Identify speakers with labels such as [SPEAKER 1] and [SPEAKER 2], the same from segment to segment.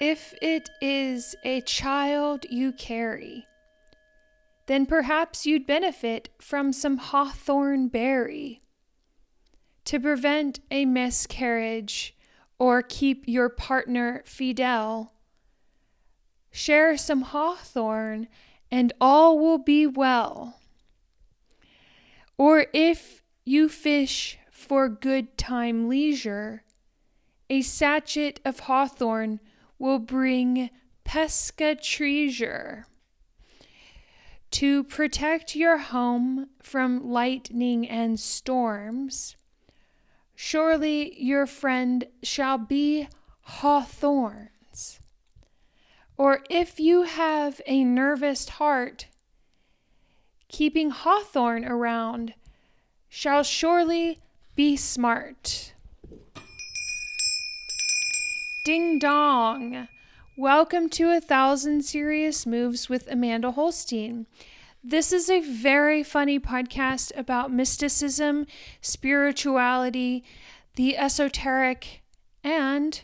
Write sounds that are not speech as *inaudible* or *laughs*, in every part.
[SPEAKER 1] if it is a child you carry, then perhaps you'd benefit from some hawthorn berry to prevent a miscarriage or keep your partner fidel. Share some hawthorn and all will be well. Or if you fish for good time leisure, a sachet of hawthorn will bring pesca treasure. To protect your home from lightning and storms, surely your friend shall be hawthorns. Or if you have a nervous heart, keeping hawthorn around shall surely be smart. Ding dong! Welcome to A Thousand Serious Moves with Amanda Holstien. This is a very funny podcast about mysticism, spirituality, the esoteric, and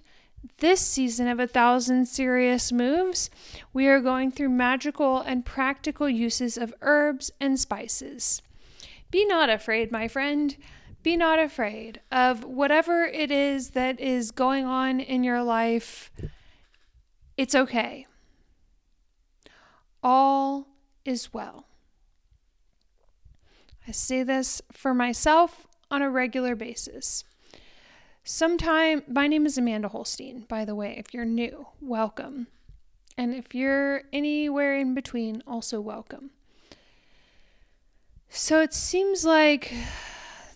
[SPEAKER 1] this season of A Thousand Serious Moves, we are going through magical and practical uses of herbs and spices. Be not afraid, my friend. Be not afraid of whatever it is that is going on in your life. It's okay. All is well. I say this for myself on a regular basis. Sometime, my name is Amanda Holstien, by the way. If you're new, welcome. And if you're anywhere in between, also welcome. So it seems like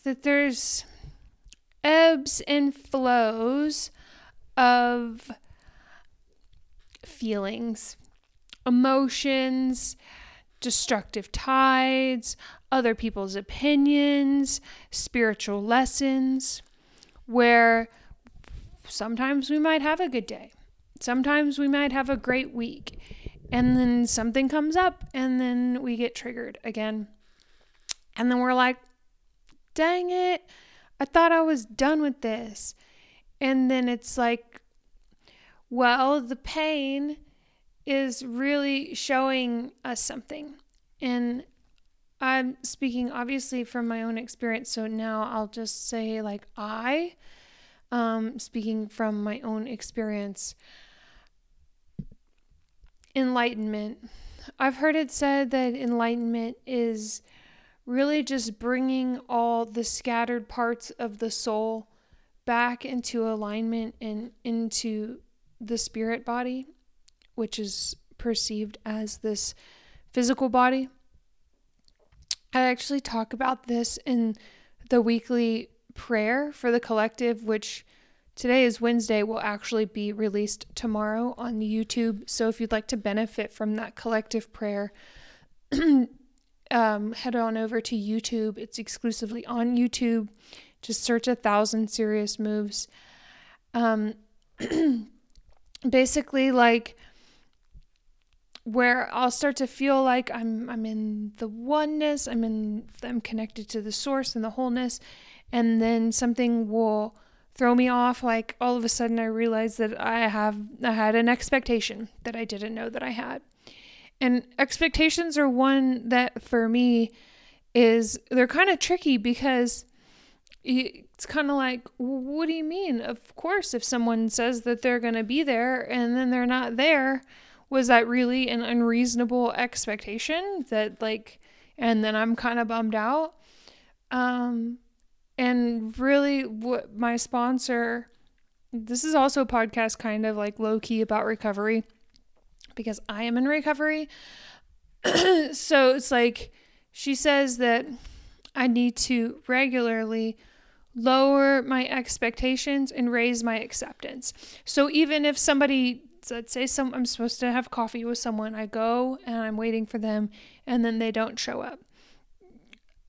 [SPEAKER 1] that there's ebbs and flows of feelings, emotions, destructive tides, other people's opinions, spiritual lessons where sometimes we might have a good day. Sometimes we might have a great week. And then something comes up and then we get triggered again. And then we're like, dang it, I thought I was done with this. And then it's like, well, the pain is really showing us something. And I'm speaking obviously from my own experience, so now I'll just say, like, I, um, speaking from my own experience, enlightenment. I've heard it said that enlightenment is really just bringing all the scattered parts of the soul back into alignment and into the spirit body, which is perceived as this physical body. I actually talk about this in the weekly prayer for the collective, which today is Wednesday, will actually be released tomorrow on YouTube. So if you'd like to benefit from that collective prayer, *clears throat* um, head on over to YouTube. It's exclusively on YouTube. Just search a thousand serious moves. Um, *clears throat* basically, like where I'll start to feel like I'm I'm in the oneness, I'm in I'm connected to the source and the wholeness, and then something will throw me off like all of a sudden I realize that I have I had an expectation that I didn't know that I had. And expectations are one that for me is they're kind of tricky because it's kind of like what do you mean? Of course if someone says that they're going to be there and then they're not there, was that really an unreasonable expectation that like and then I'm kind of bummed out um and really what my sponsor this is also a podcast kind of like low key about recovery because I am in recovery *clears throat* so it's like she says that I need to regularly lower my expectations and raise my acceptance. So even if somebody let's say some I'm supposed to have coffee with someone. I go and I'm waiting for them and then they don't show up.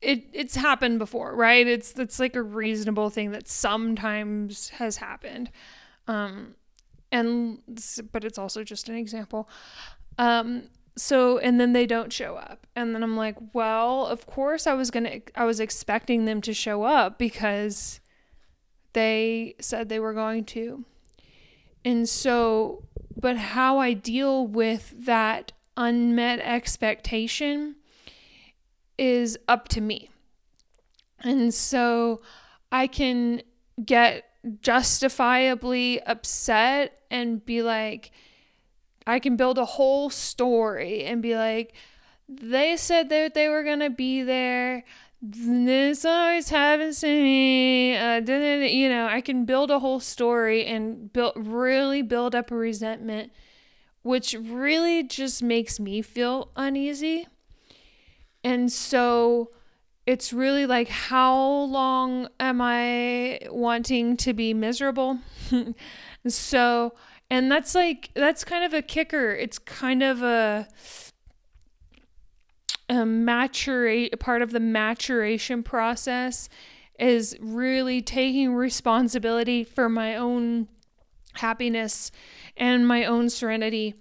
[SPEAKER 1] It it's happened before, right? It's it's like a reasonable thing that sometimes has happened. Um and but it's also just an example. Um so and then they don't show up. And then I'm like, well, of course I was to I was expecting them to show up because they said they were going to. And so but how I deal with that unmet expectation is up to me. And so I can get justifiably upset and be like, I can build a whole story and be like, they said that they were going to be there. This always happens to me. Uh, you know, I can build a whole story and build really build up a resentment, which really just makes me feel uneasy. And so it's really like, how long am I wanting to be miserable? *laughs* so, and that's like, that's kind of a kicker. It's kind of a, a maturate part of the maturation process is really taking responsibility for my own happiness and my own serenity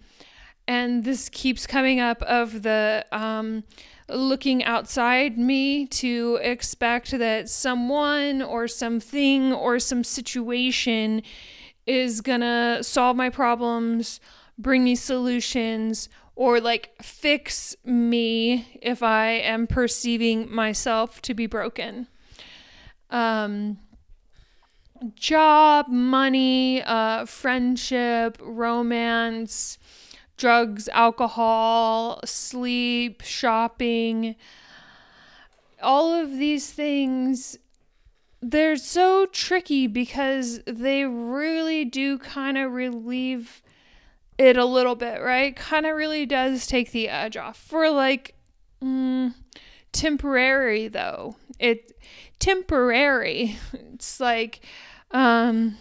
[SPEAKER 1] and this keeps coming up of the um, looking outside me to expect that someone or something or some situation is gonna solve my problems, bring me solutions, or like fix me if I am perceiving myself to be broken. Um, job, money, uh, friendship, romance, drugs, alcohol, sleep, shopping, all of these things they're so tricky because they really do kind of relieve it a little bit, right? Kind of really does take the edge off for like mm, temporary though. It temporary. *laughs* It's like um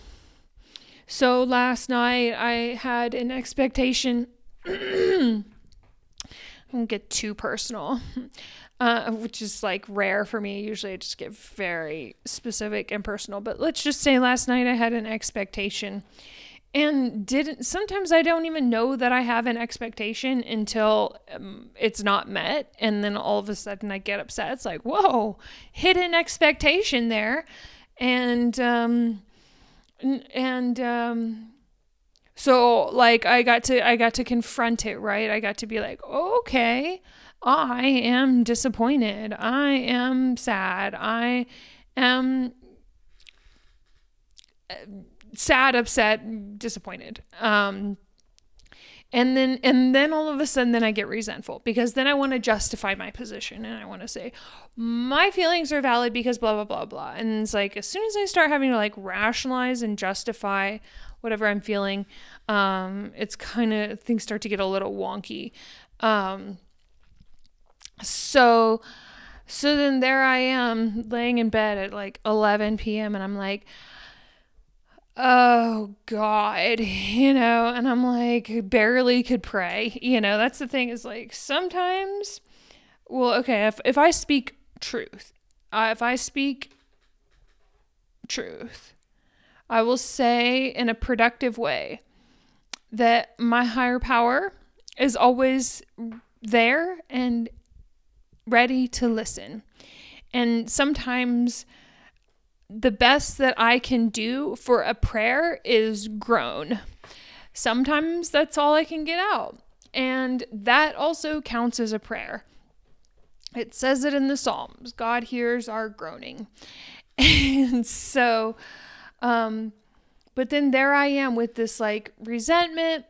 [SPEAKER 1] so last night I had an expectation won't get too personal, *laughs* uh, which is like rare for me. Usually I just get very specific and personal. But let's just say last night I had an expectation and didn't sometimes i don't even know that i have an expectation until um, it's not met and then all of a sudden i get upset it's like whoa hidden expectation there and um and um so like I got to I got to confront it, right? I got to be like, "Okay, I am disappointed. I am sad. I am uh, sad, upset, disappointed." Um and then and then all of a sudden then I get resentful because then I want to justify my position and I want to say my feelings are valid because blah blah blah blah. And it's like as soon as I start having to like rationalize and justify whatever I'm feeling, um, it's kind of things start to get a little wonky. Um, so, so then there I am laying in bed at like 11 p.m. and I'm like, oh God, *laughs* you know, and I'm like, barely could pray. You know, that's the thing is like sometimes, well, okay, if, if I speak truth, uh, if I speak truth, I will say in a productive way that my higher power is always there and ready to listen. And sometimes the best that I can do for a prayer is groan. Sometimes that's all I can get out. And that also counts as a prayer. It says it in the Psalms God hears our groaning. *laughs* And so, um, but then there I am with this like resentment,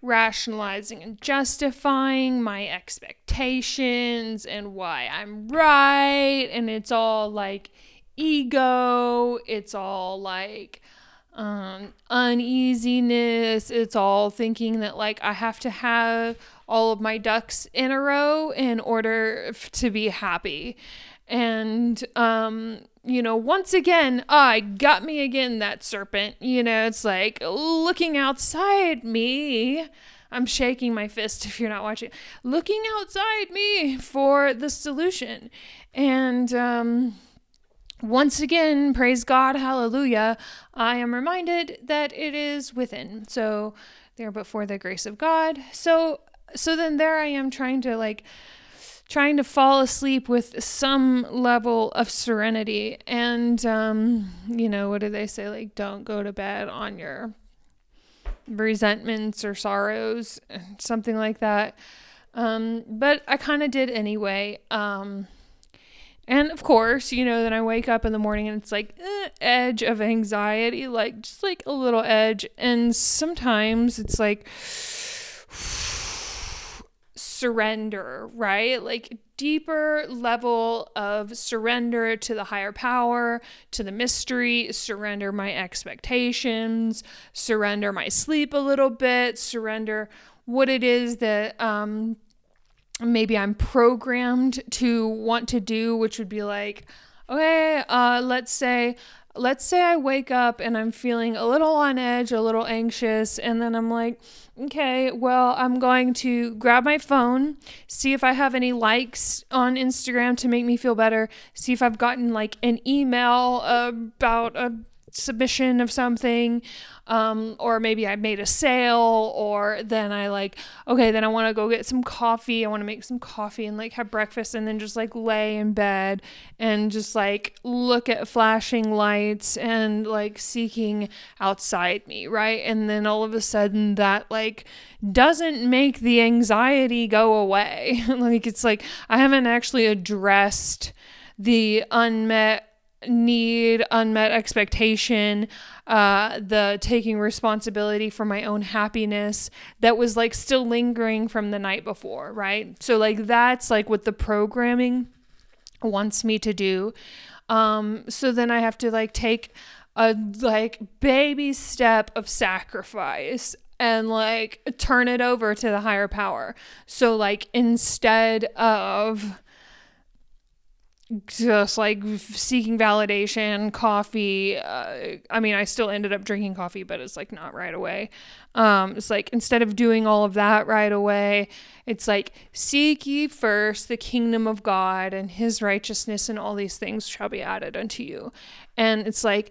[SPEAKER 1] rationalizing and justifying my expectations and why I'm right. And it's all like ego, it's all like um, uneasiness, it's all thinking that like I have to have all of my ducks in a row in order f- to be happy. And um, you know, once again, I oh, got me again, that serpent. You know, it's like looking outside me. I'm shaking my fist *laughs* if you're not watching. Looking outside me for the solution. And um, once again, praise God, hallelujah, I am reminded that it is within. So there but for the grace of God. So so then there I am trying to like trying to fall asleep with some level of serenity. And, um, you know, what do they say? Like, don't go to bed on your resentments or sorrows, something like that. Um, but I kind of did anyway. Um, and of course, you know, then I wake up in the morning and it's like eh, edge of anxiety, like just like a little edge. And sometimes it's like surrender, right? Like deeper level of surrender to the higher power, to the mystery, surrender my expectations, surrender my sleep a little bit, surrender what it is that um maybe I'm programmed to want to do, which would be like, okay, uh, let's say, let's say I wake up and I'm feeling a little on edge, a little anxious, and then I'm like, okay, well, I'm going to grab my phone, see if I have any likes on Instagram to make me feel better, see if I've gotten like an email about a submission of something um, or maybe I made a sale, or then I like, okay, then I want to go get some coffee. I want to make some coffee and like have breakfast and then just like lay in bed and just like look at flashing lights and like seeking outside me, right? And then all of a sudden that like doesn't make the anxiety go away. *laughs* like it's like I haven't actually addressed the unmet need, unmet expectation, uh, the taking responsibility for my own happiness that was like still lingering from the night before, right? So, like, that's like what the programming wants me to do. Um, so then I have to like take a like baby step of sacrifice and like turn it over to the higher power. So, like, instead of just like seeking validation, coffee. Uh, I mean, I still ended up drinking coffee, but it's like not right away. Um, it's like instead of doing all of that right away, it's like seek ye first the kingdom of God and his righteousness, and all these things shall be added unto you. And it's like,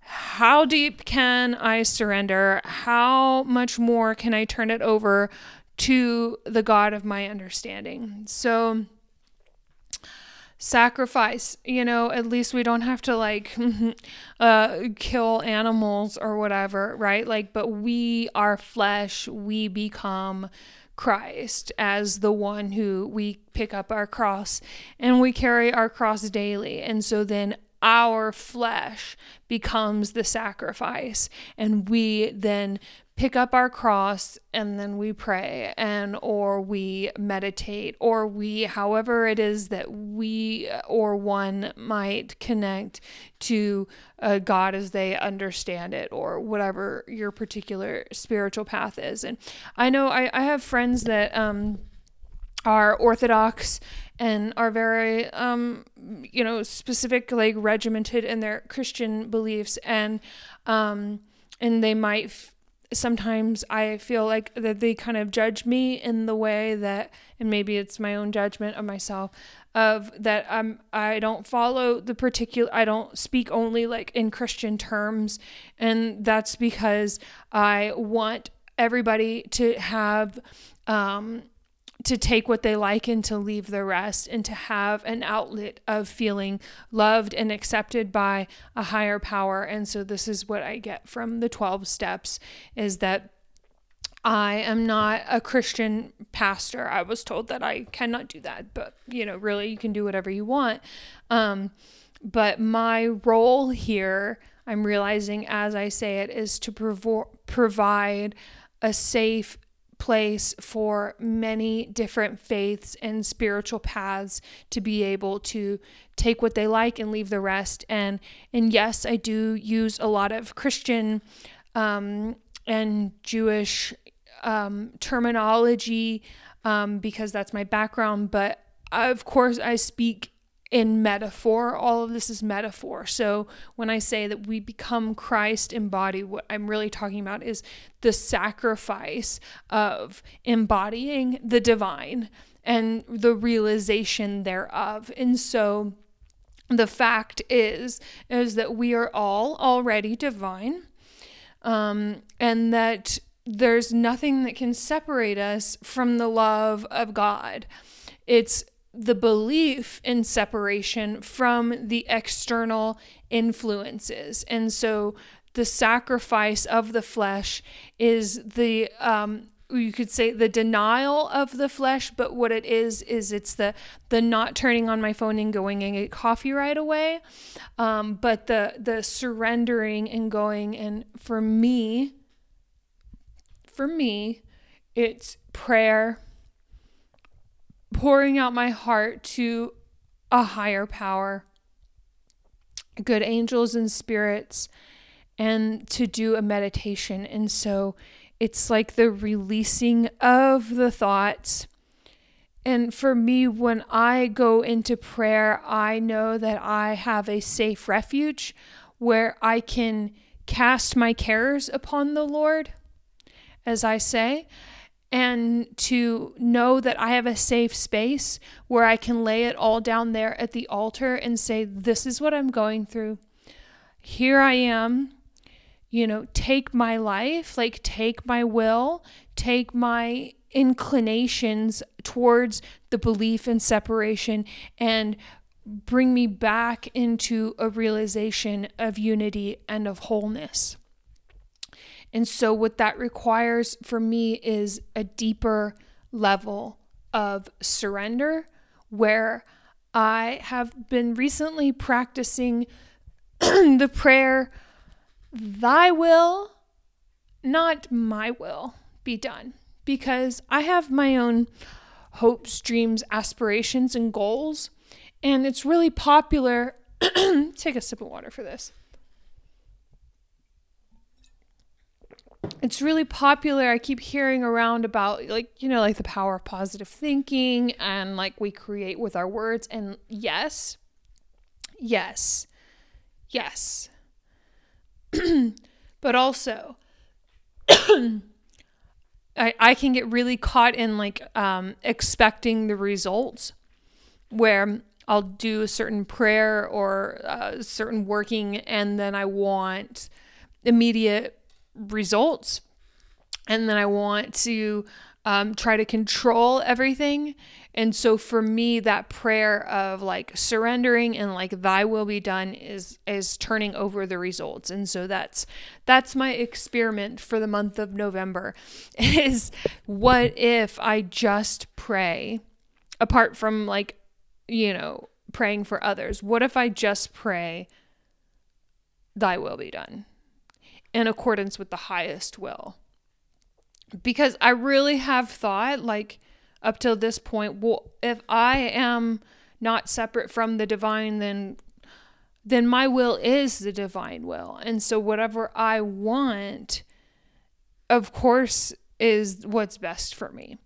[SPEAKER 1] how deep can I surrender? How much more can I turn it over to the God of my understanding? So, sacrifice you know at least we don't have to like *laughs* uh kill animals or whatever right? Like but we our flesh we become Christ as the one who we pick up our cross and we carry our cross daily. And so then our flesh becomes the sacrifice and we then pick up our cross and then we pray and or we meditate or we however it is that we or one might connect to a god as they understand it or whatever your particular spiritual path is. And i know i, I have friends that um are orthodox and are very um you know specific like regimented in their christian beliefs and um and they might f- sometimes I feel like that they kind of judge me in the way that, and maybe it's my own judgment of myself, of that I'm I don't follow the particular I don't speak only like in Christian terms, and that's because I want everybody to have um to take what they like and to leave the rest and to have an outlet of feeling loved and accepted by a higher power and so this is what i get from the 12 steps is that I am not a Christian pastor. I was told that I cannot do that, but you know, really, you can do whatever you want. Um, but my role here, I'm realizing as I say it, is to provo- provide a safe place for many different faiths and spiritual paths to be able to take what they like and leave the rest. And and yes i do use a lot of christian um, and jewish um, terminology um, because that's my background. But of course i speak in metaphor. All of this is metaphor. So when I say that we become Christ embodied, what I'm really talking about is the sacrifice of embodying the divine and the realization thereof. And so the fact is is that we are all already divine. Um, and that there's nothing that can separate us from the love of God. It's the belief in separation from the external influences. And so the sacrifice of the flesh is the um, you could say the denial of the flesh but what it is is it's the the not turning on my phone and going and get coffee right away um, but the the surrendering and going and for me for me it's prayer pouring out my heart to a higher power good angels and spirits and to do a meditation and so it's like the releasing of the thoughts. And for me, when I go into prayer, I know that I have a safe refuge where I can cast my cares upon the Lord, as I say, and to know that I have a safe space where I can lay it all down there at the altar and say, This is what I'm going through. Here I am you know, take my life, like take my will, take my inclinations towards the belief in separation and bring me back into a realization of unity and of wholeness. And so, what that requires for me is a deeper level of surrender where I have been recently practicing *clears throat* the prayer Thy will, not my will, be done. Because I have my own hopes, dreams, aspirations, and goals. And it's really popular. *clears throat* Take a sip of water for this. It's really popular. I keep hearing around about, like, you know, like the power of positive thinking and like we create with our words. And yes, yes, yes. *clears throat* but also *clears throat* I, I can get really caught in like um, expecting the results where I'll do a certain prayer or a uh, certain working and then I want immediate results and then I want to um, try to control everything. And so for me, that prayer of like surrendering and like thy will be done is is turning over the results. And so that's that's my experiment for the month of November *laughs* is what if I just pray apart from like, you know, praying for others. What if I just pray thy will be done in accordance with the highest will? because I really have thought, like, up till this point, well, if I am not separate from the divine, then then my will is the divine will. And so whatever I want, of course, is what's best for me.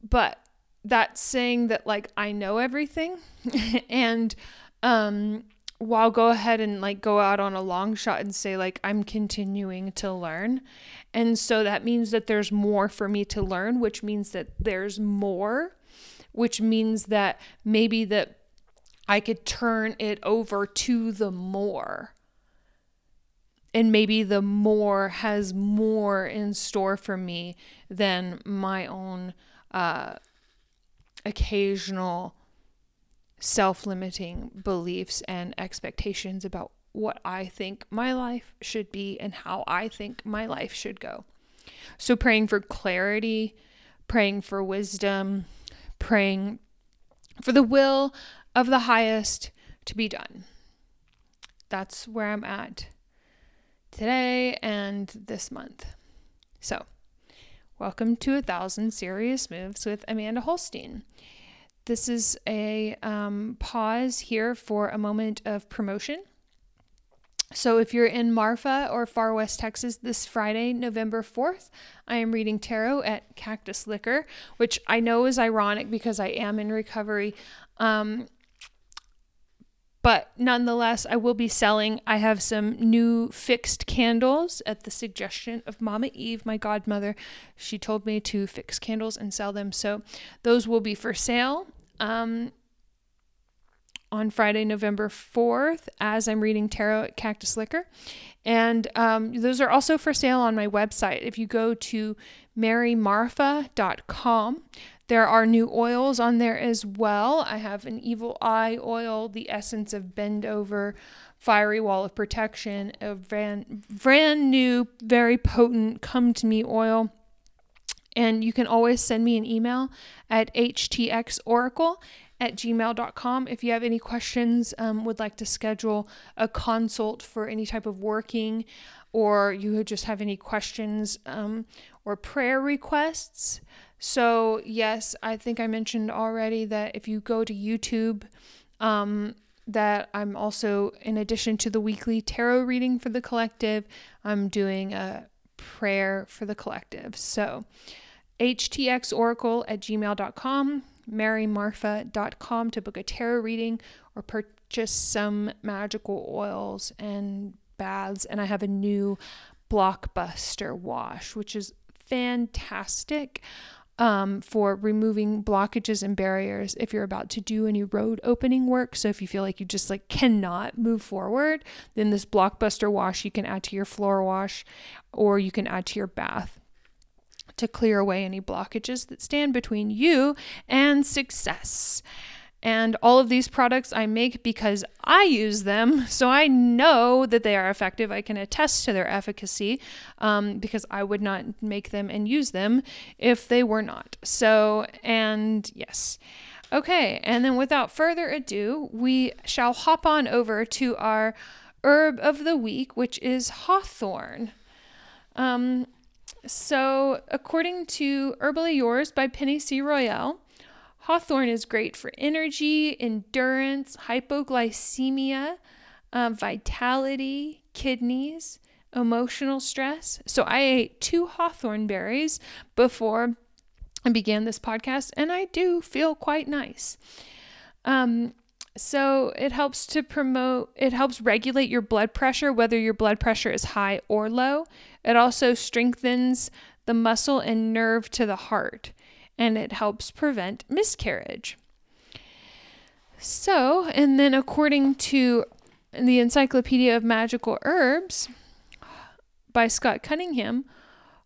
[SPEAKER 1] But that's saying that like I know everything *laughs* and um well, I'll go ahead and like go out on a long shot and say like I'm continuing to learn. And so that means that there's more for me to learn, which means that there's more, which means that maybe that I could turn it over to the more. And maybe the more has more in store for me than my own uh, occasional self limiting beliefs and expectations about what I think my life should be and how I think my life should go. So, praying for clarity, praying for wisdom, praying for the will of the highest to be done. That's where I'm at today and this month. So, welcome to A Thousand Serious Moves with Amanda Holstien. This is a um, pause here for a moment of promotion. So, if you're in Marfa or Far West Texas this Friday, November 4th, I am reading tarot at Cactus Liquor, which I know is ironic because I am in recovery. Um, but nonetheless, I will be selling. I have some new fixed candles at the suggestion of Mama Eve, my godmother. She told me to fix candles and sell them. So, those will be for sale um, on Friday, November 4th, as I'm reading tarot at Cactus Liquor. And um, those are also for sale on my website. If you go to marymarfa.com, there are new oils on there as well. I have an evil eye oil, the essence of bend over fiery wall of protection, a brand, brand new, very potent come to me oil. And you can always send me an email at htxoracle at gmail.com if you have any questions, um, would like to schedule a consult for any type of working, or you just have any questions um, or prayer requests. So, yes, I think I mentioned already that if you go to YouTube, um, that I'm also, in addition to the weekly tarot reading for the collective, I'm doing a prayer for the collective. So, htxoracle at gmail.com, marymarfa.com to book a tarot reading or purchase some magical oils and baths. And I have a new blockbuster wash, which is fantastic um, for removing blockages and barriers if you're about to do any road opening work. So if you feel like you just like cannot move forward, then this blockbuster wash you can add to your floor wash or you can add to your bath to clear away any blockages that stand between you and success. And all of these products I make because I use them, so I know that they are effective. I can attest to their efficacy um, because I would not make them and use them if they were not. So, and yes. Okay, and then without further ado, we shall hop on over to our herb of the week, which is hawthorn. Um, so, according to Herbally Yours by Penny C. Royal, Hawthorn is great for energy, endurance, hypoglycemia, uh, vitality, kidneys, emotional stress. So I ate two hawthorn berries before I began this podcast, and I do feel quite nice. Um, so it helps to promote, it helps regulate your blood pressure, whether your blood pressure is high or low. It also strengthens the muscle and nerve to the heart and it helps prevent miscarriage. So, and then according to the Encyclopedia of Magical Herbs by Scott Cunningham,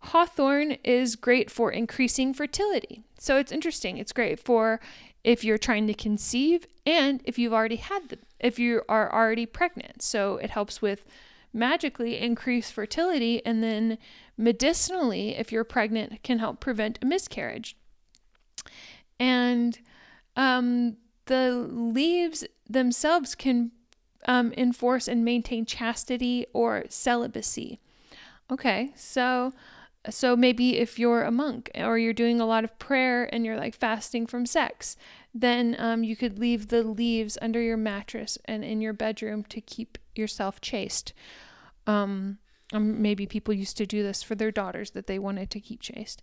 [SPEAKER 1] hawthorn is great for increasing fertility. So it's interesting. It's great for if you're trying to conceive and if you've already had the if you are already pregnant. So it helps with magically increase fertility and then medicinally if you're pregnant can help prevent a miscarriage and um, the leaves themselves can um, enforce and maintain chastity or celibacy. Okay, so so maybe if you're a monk or you're doing a lot of prayer and you're like fasting from sex, then um, you could leave the leaves under your mattress and in your bedroom to keep yourself chaste. Um, um, maybe people used to do this for their daughters that they wanted to keep chaste.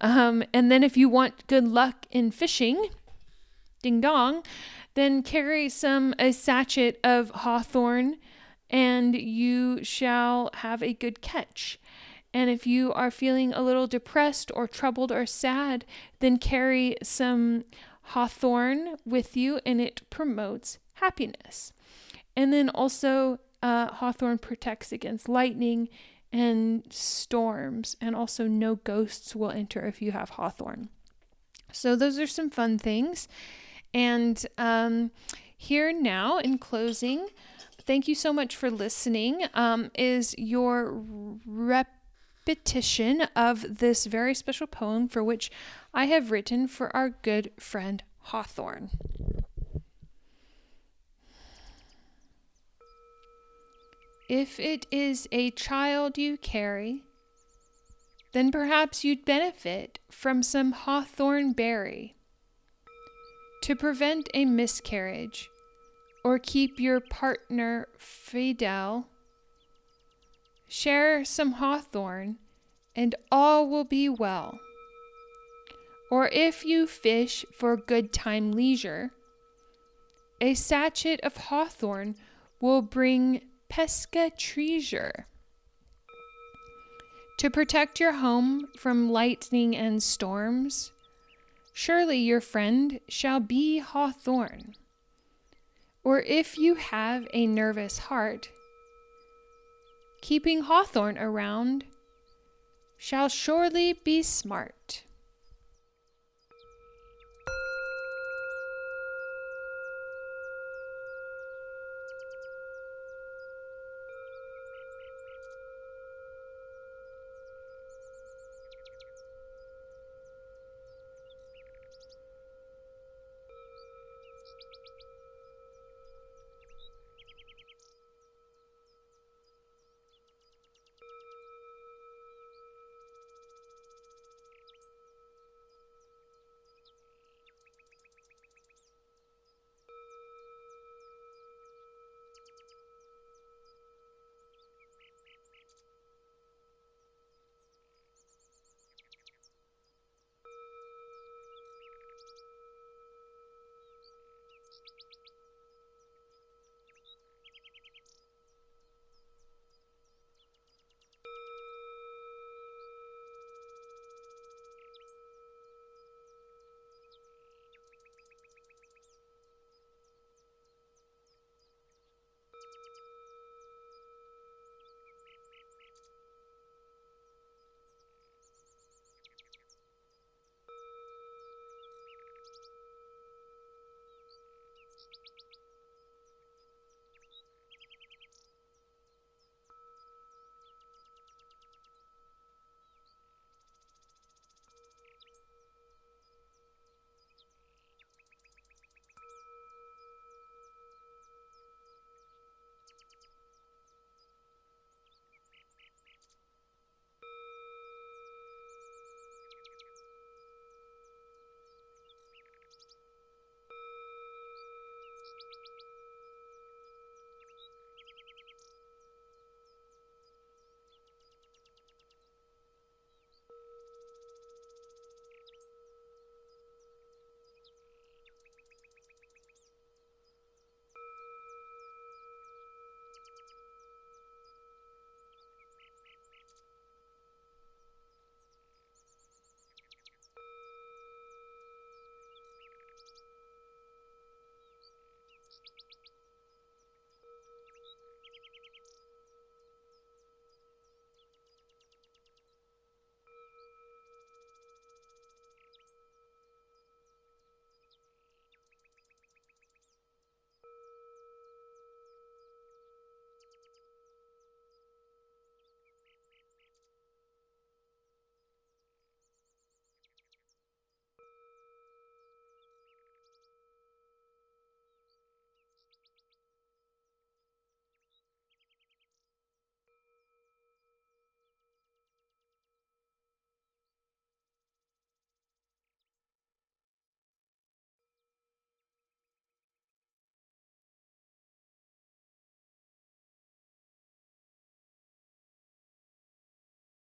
[SPEAKER 1] Um, and then if you want good luck in fishing, ding dong, then carry some a sachet of hawthorn and you shall have a good catch. And if you are feeling a little depressed or troubled or sad, then carry some hawthorn with you and it promotes happiness. And then also uh, hawthorn protects against lightning and storms, and also no ghosts will enter if you have hawthorn. So, those are some fun things. And um, here now, in closing, thank you so much for listening. Um, is your repetition of this very special poem for which I have written for our good friend Hawthorn. If it is a child you carry, then perhaps you'd benefit from some hawthorn berry to prevent a miscarriage or keep your partner fidel. Share some hawthorn and all will be well. Or if you fish for good time leisure, a sachet of hawthorn will bring pesca treasure. To protect your home from lightning and storms, surely your friend shall be hawthorn. Or if you have a nervous heart, keeping hawthorn around shall surely be smart.